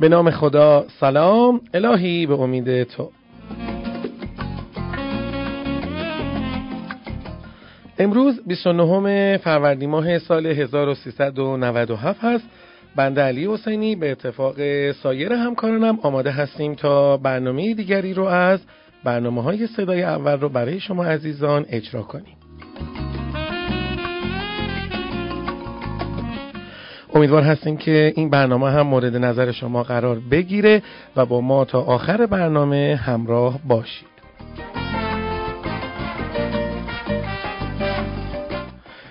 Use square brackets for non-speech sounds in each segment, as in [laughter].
به نام خدا سلام الهی به امید تو. امروز 29 فروردین ماه سال 1397 هست. بنده علی حسینی به اتفاق سایر همکارانم آماده هستیم تا برنامه دیگری رو از برنامه های صدای اول رو برای شما عزیزان اجرا کنیم. امیدوار هستیم که این برنامه هم مورد نظر شما قرار بگیره و با ما تا آخر برنامه همراه باشید.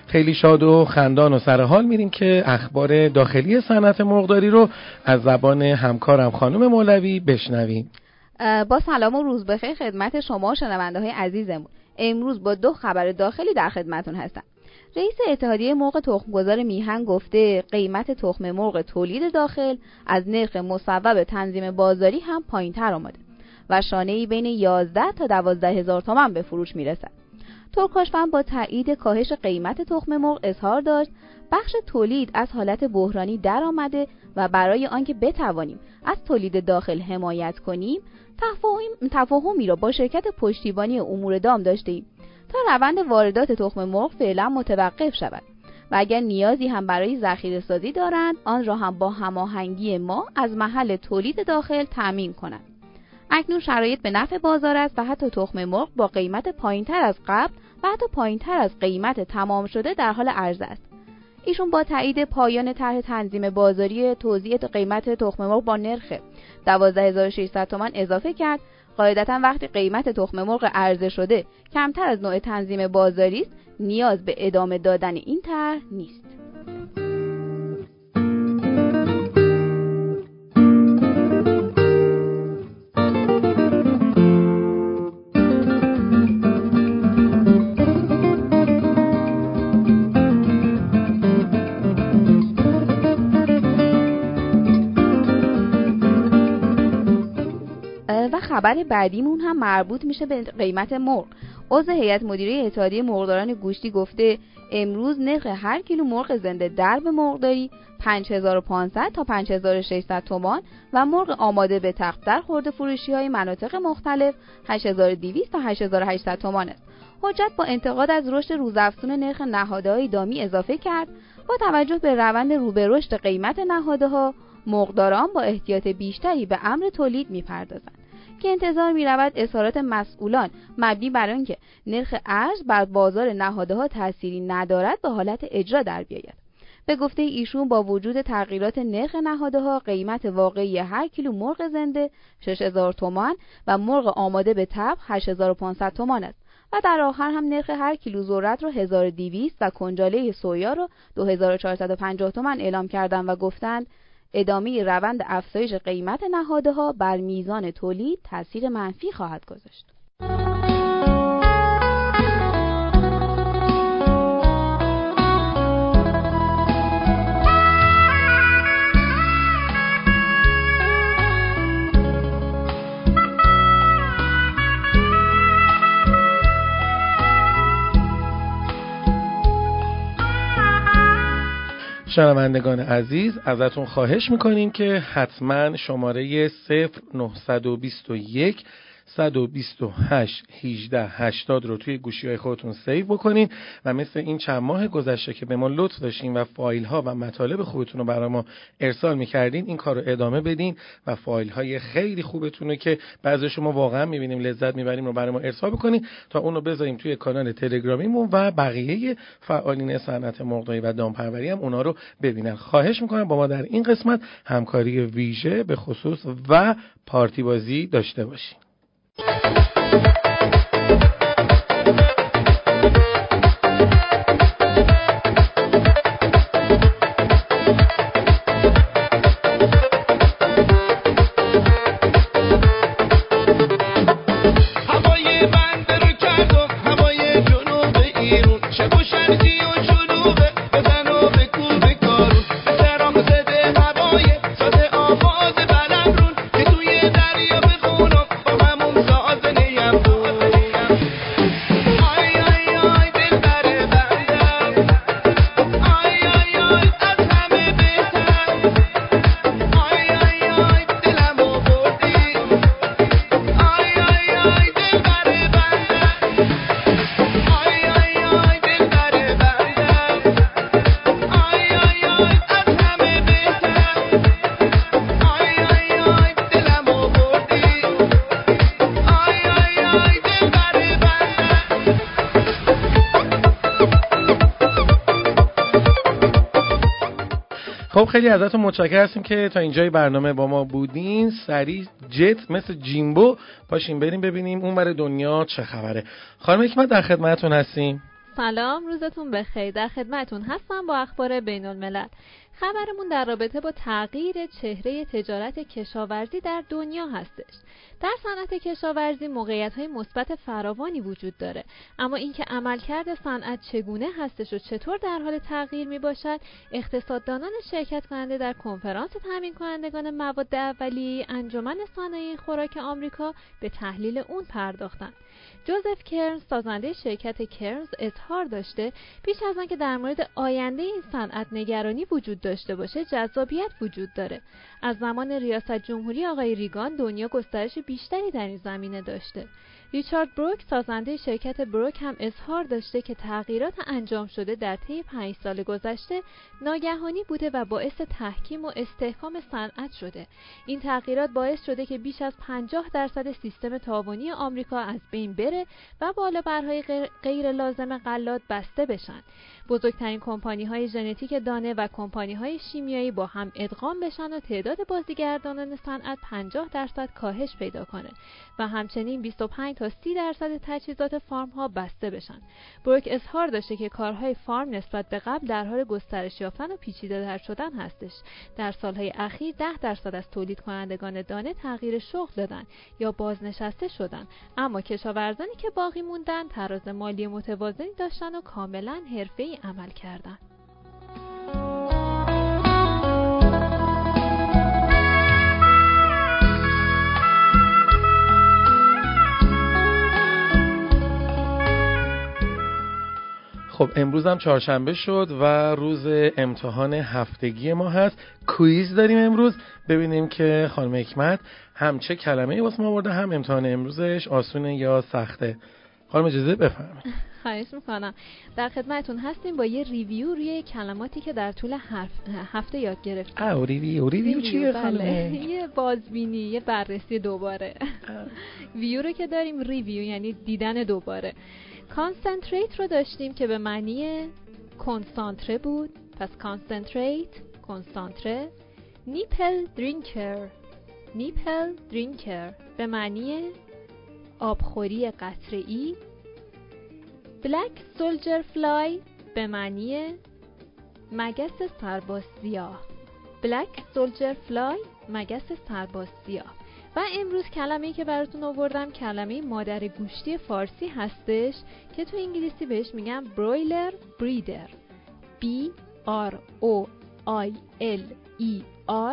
خیلی شاد و خندان و سرحال میریم که اخبار داخلی صنعت مرغداری رو از زبان همکارم خانم مولوی بشنویم. با سلام و روز بخیر خدمت شما شنونده های عزیزمون. امروز با دو خبر داخلی در خدمتون هستم. رئیس اتحادیه مرغ تخمگذار میهن گفته قیمت تخم مرغ تولید داخل از نرخ مصوب تنظیم بازاری هم پایین تر آمده و شانه ای بین 11 تا 12 هزار تومن به فروش می‌رسد. ترکاشفن با تایید کاهش قیمت تخم مرغ اظهار داشت بخش تولید از حالت بحرانی درآمده و برای آنکه بتوانیم از تولید داخل حمایت کنیم تفاهمی را با شرکت پشتیبانی امور دام داشته ایم تا روند واردات تخم مرغ فعلا متوقف شود و اگر نیازی هم برای ذخیره سازی دارند آن را هم با هماهنگی ما از محل تولید داخل تأمین کنند. اکنون شرایط به نفع بازار است و حتی تخم مرغ با قیمت پایینتر از قبل و حتی پایینتر از قیمت تمام شده در حال عرضه است. ایشون با تایید پایان طرح تنظیم بازاری توزیع قیمت تخم مرغ با نرخ 12600 تومان اضافه کرد قاعدتا وقتی قیمت تخم مرغ عرضه شده کمتر از نوع تنظیم بازاری است نیاز به ادامه دادن این طرح نیست. خبر بعدیمون هم مربوط میشه به قیمت مرغ. عضو هیئت مدیره اتحادیه مرغداران گوشتی گفته امروز نرخ هر کیلو مرغ زنده درب مرغداری 5500 تا 5600 تومان و مرغ آماده به تخت در خورده فروشی های مناطق مختلف 8200 تا 8800 تومان است. حجت با انتقاد از رشد روزافزون نرخ نهاده های دامی اضافه کرد. با توجه به روند رو به رشد قیمت نهاده ها مرغداران با احتیاط بیشتری به امر تولید می‌پردازند. که انتظار می رود اظهارات مسئولان مبنی بر آنکه نرخ ارز بر بازار نهاده ها تأثیری ندارد به حالت اجرا در بیاید. به گفته ایشون با وجود تغییرات نرخ نهاده ها قیمت واقعی هر کیلو مرغ زنده 6000 تومان و مرغ آماده به تب 8500 تومان است. و در آخر هم نرخ هر کیلو ذرت را 1200 و کنجاله سویا را 2450 تومان اعلام کردند و گفتند ادامه روند افزایش قیمت نهاده ها بر میزان تولید تاثیر منفی خواهد گذاشت. شنوندگان عزیز ازتون خواهش می‌کنیم که حتما شماره 0921 128 18 80 رو توی گوشی های خودتون save بکنین و مثل این چند ماه گذشته که به ما لطف داشتین و فایل ها و مطالب خوبتون رو برای ما ارسال می‌کردین این کار رو ادامه بدین و فایل های خیلی خوبتون رو که بعضیاشو ما واقعا می‌بینیم لذت می‌بریم رو برای ما ارسال بکنین تا اون رو بذاریم توی کانال تلگرامیمون و بقیه فعالین صنعت مرغداری و دامپروری هم اونا رو ببینن. خواهش می‌کنم با ما در این قسمت همکاری ویژه به خصوص و پارتی بازی داشته باشین. Thank you. خب خیلی ازتون متشکر هستیم که تا اینجای برنامه با ما بودین. سری جت مثل جیمبو. پاشیم بریم ببینیم اون بر دنیا چه خبره. خانم حکمت در خدمتتون هستیم. سلام روزتون بخیر. در خدمتون هستم با اخبار بین الملل خبرمون در رابطه با تغییر چهره تجارت کشاورزی در دنیا هستش. در صنعت کشاورزی موقعیت های مثبت فراوانی وجود داره. اما اینکه عملکرد صنعت چگونه هستش و چطور در حال تغییر می باشد اقتصاددانان شرکت کننده در کنفرانس تامین کنندگان مواد اولیه انجمن صنایع خوراک آمریکا به تحلیل اون پرداختند. جوزف کرنز سازنده شرکت کرنز اظهار داشته پیش از آنکه در مورد آینده این صنعت نگرانی وجود داشته باشه جذابیت وجود داره. از زمان ریاست جمهوری آقای ریگان دنیا گسترش بیشتری در این زمینه داشته. ریچارد بروک سازنده شرکت بروک هم اظهار داشته که تغییرات انجام شده در طی پنج سال گذشته ناگهانی بوده و باعث تحکیم و استحکام صنعت شده. این تغییرات باعث شده که بیش از 50 درصد سیستم تاوانی آمریکا از بین بره و بالابرهای غیر لازم قلات بسته بشن. بزرگترین کمپانی های ژنتیک دانه و کمپانی های شیمیایی با هم ادغام بشن و تعداد بازیگردانان صنعت 50 درصد کاهش پیدا کنه و همچنین 25 تا 30 درصد تجهیزات فارم ها بسته بشن. بروک اظهار داشته که کارهای فارم نسبت به قبل در حال گسترش یافتن و پیچیده در شدن هستش. در سالهای اخیر 10 درصد از تولید کنندگان دانه تغییر شغل دادن یا بازنشسته شدن اما کشاورزانی که باقی موندن تراز مالی متوازنی داشتن و کاملا حرفه‌ای عمل کردند. خب امروز هم چهارشنبه شد و روز امتحان هفتگی ما هست. quiz داریم امروز. ببینیم که خانم حکمت هم چه کلمه ای واسه ما آورده هم امتحان امروزش آسونه یا سخته. خانم اجازه بفرمایید. خواهش می‌کنم. در خدمتون هستیم با یه review روی کلماتی که در طول هفته یاد گرفتیم. او ریویو. ریویو چیه بله. [laughs] یه بازبینی یه بررسی دوباره. [laughs] ویو رو که داریم ریویو یعنی دیدن دوباره. concentrate رو داشتیم که به معنی کنسانتره بود. پس concentrate کنسانتره nipple drinker nipple drinker به معنی آبخوری قطره black soldier fly به معنی مگس سرباز سیاه black soldier fly مگس سرباز سیاه و امروز کلمه که براتون آوردم کلمه مادر گوشتی فارسی هستش که تو انگلیسی بهش میگم برویلر بریدر B R O I L E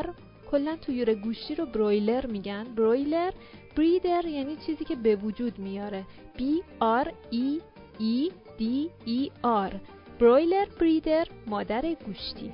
R. کلا تو یور گوشتی رو برویلر میگن. برویلر بریدر یعنی چیزی که به وجود میاره. B R E E D E R. برویلر بریدر مادر گوشتی.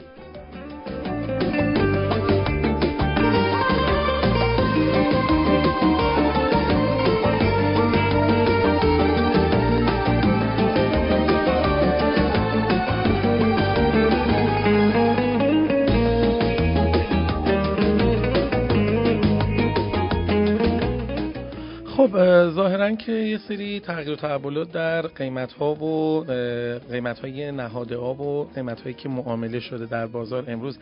ظاهرا که یه سری تغییر و تحولات در قیمت ها و قیمت های نهاده ها و قیمت هایی که معامله شده در بازار امروز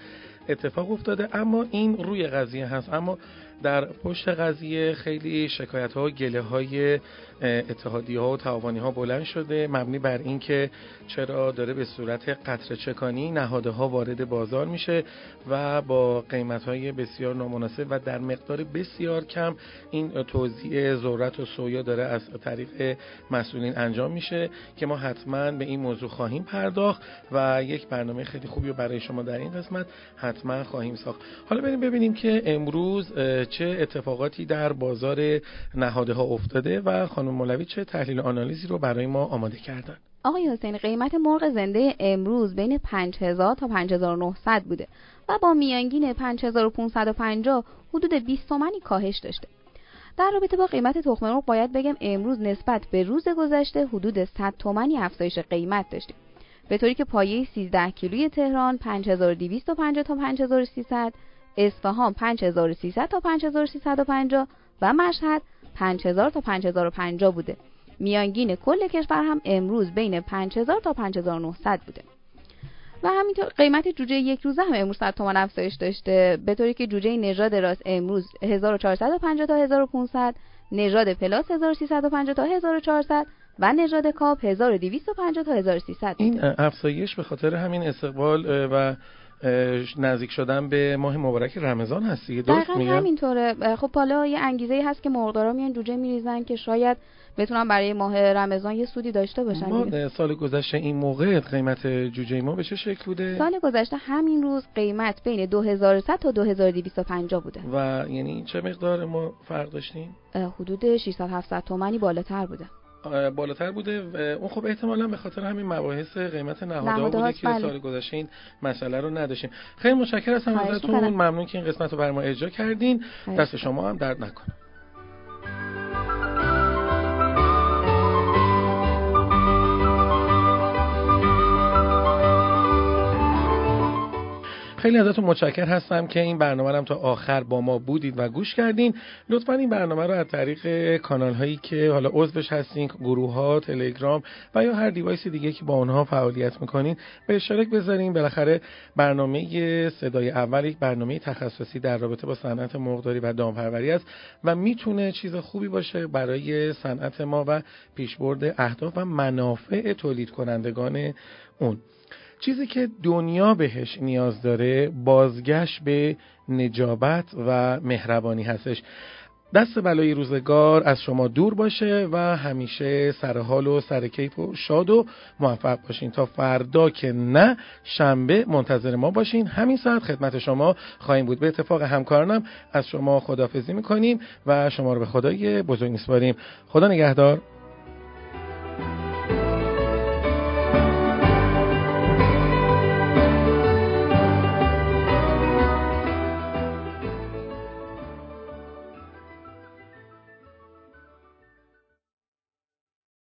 اتفاق افتاده. اما این روی قضیه هست. اما در پشت قضیه خیلی شکایت ها و گله های اتحادی ها و تعاونی ها بلند شده. مبنی بر اینکه چرا داره به صورت قطر چکانی نهاده ها وارد بازار میشه و با قیمت های بسیار نامناسب و در مقدار بسیار کم این توزیع ذرت و سویا داره از طریق مسئولین انجام میشه که ما حتما به این موضوع خواهیم پرداخت و یک برنامه خیلی خوبی رو برای شما در این قسمت حتما خواهیم ساخت. حالا بریم ببینیم که امروز چه اتفاقاتی در بازار نهاده ها افتاده و خانم مولوی چه تحلیل آنالیزی رو برای ما آماده کردن؟ آقای حسین قیمت مرغ زنده امروز بین 5000 تا 5900 بوده و با میانگین 5550 حدود 20 تومانی کاهش داشته. در رابطه با قیمت تخم مرغ باید بگم امروز نسبت به روز گذشته حدود 100 تومانی افزایش قیمت داشتیم به طوری که پایه 13 کیلوی تهران 5250 تا 5300 اصفهان 5300 تا 5350 و مشهد 5000 تا 5050 بوده. میانگین کل کشور هم امروز بین 5000 تا 5900 بوده. و همینطور قیمت جوجه یک روزه هم امروز 100 تومان افزایش داشته به طوری که جوجه نژاد راست امروز 1450 تا 1500 نژاد پلاس 1350 تا 1400 و نژاد کاپ 1250 تا 1300 این افزایش به خاطر همین استقبال و نزدیک شدن به ماه مبارک رمضان هست دیگه. درست میگم؟ همینطوره. خب حالا یه انگیزه هست که مرغدارا میان جوجه میریزن که شاید بتونن برای ماه رمضان یه سودی داشته باشن. ما سال گذشته این موقع قیمت جوجه ما به چه شکل بوده؟ سال گذشته همین روز قیمت بین 2100 تا 2250 بوده. و یعنی چه مقدار ما فرق داشتیم؟ حدود 600 700 تومانی بالاتر بوده. بالاتر بوده اون خب احتمالا به خاطر همین مباحث قیمت نهادها بوده که بله. سال گذشته این مسئله رو نداشتیم. خیلی متشکرم ازتون. ممنون که این قسمت رو بر ما اجرا کردین. دست شما هم درد نکنه. خیلی ازتون متشکر هستم که این برنامه هم تا آخر با ما بودید و گوش کردین. لطفا این برنامه رو از طریق کانال هایی که حالا عضوش هستین گروه ها تلگرام و یا هر دیوایس دیگه که با اونها فعالیت می‌کنین به اشتراک بذارین. بالاخره برنامه صدای اول یک برنامه تخصصی در رابطه با صنعت مرغداری و دامپروری است و می‌تونه چیز خوبی باشه برای صنعت ما و پیشبرد اهداف و منافع تولید کنندگان اون. چیزی که دنیا بهش نیاز داره بازگشت به نجابت و مهربانی هستش. دست بلای روزگار از شما دور باشه و همیشه سر حال و سر کیف و شاد و موفق باشین. تا فردا که نه شنبه منتظر ما باشین. همین ساعت خدمت شما خواهیم بود. به اتفاق همکارانم از شما خدافزی می‌کنیم و شما رو به خدای بزرگ میسپاریم. خدا نگهدار.